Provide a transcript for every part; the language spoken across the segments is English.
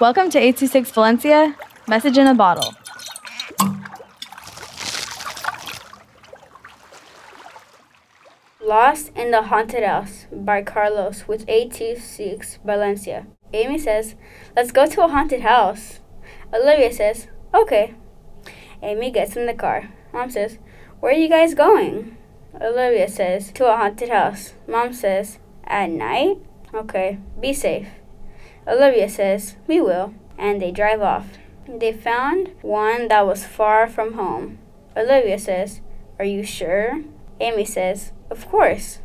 Welcome to 826 Valencia, message in a bottle. Lost in the Haunted House by Carlos with 826 Valencia. Amy says, Let's go to a haunted house. Olivia says, Okay. Amy gets in the car. Mom says, Where are you guys going? Olivia says, To a haunted house. Mom says, At night? Okay, be safe. Olivia says, We will. And they drive off. They found one that was far from home. Olivia says, Are you sure? Amy says, Of course.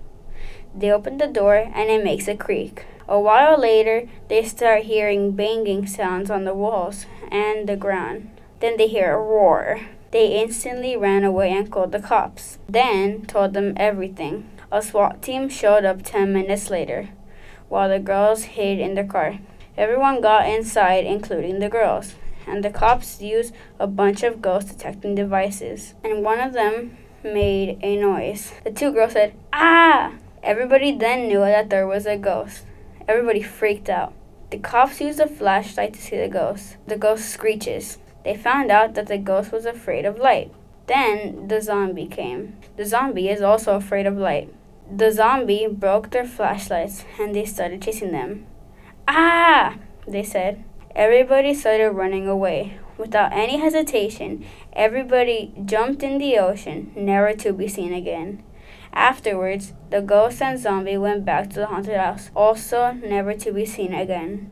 They open the door and it makes a creak. A while later, they start hearing banging sounds on the walls and the ground. Then they hear a roar. They instantly ran away and called the cops, then told them everything. A SWAT team showed up 10 minutes later, while the girls hid in the car. Everyone got inside, including the girls, and the cops used a bunch of ghost detecting devices, and one of them made a noise. The two girls said, Ah! Everybody then knew that there was a ghost. Everybody freaked out. The cops used a flashlight to see the ghost. The ghost screeches. They found out that the ghost was afraid of light. Then the zombie came. The zombie is also afraid of light. The zombie broke their flashlights and they started chasing them. Ah! They said. Everybody started running away. Without any hesitation, everybody jumped in the ocean, never to be seen again. Afterwards, the ghost and zombie went back to the haunted house, also never to be seen again.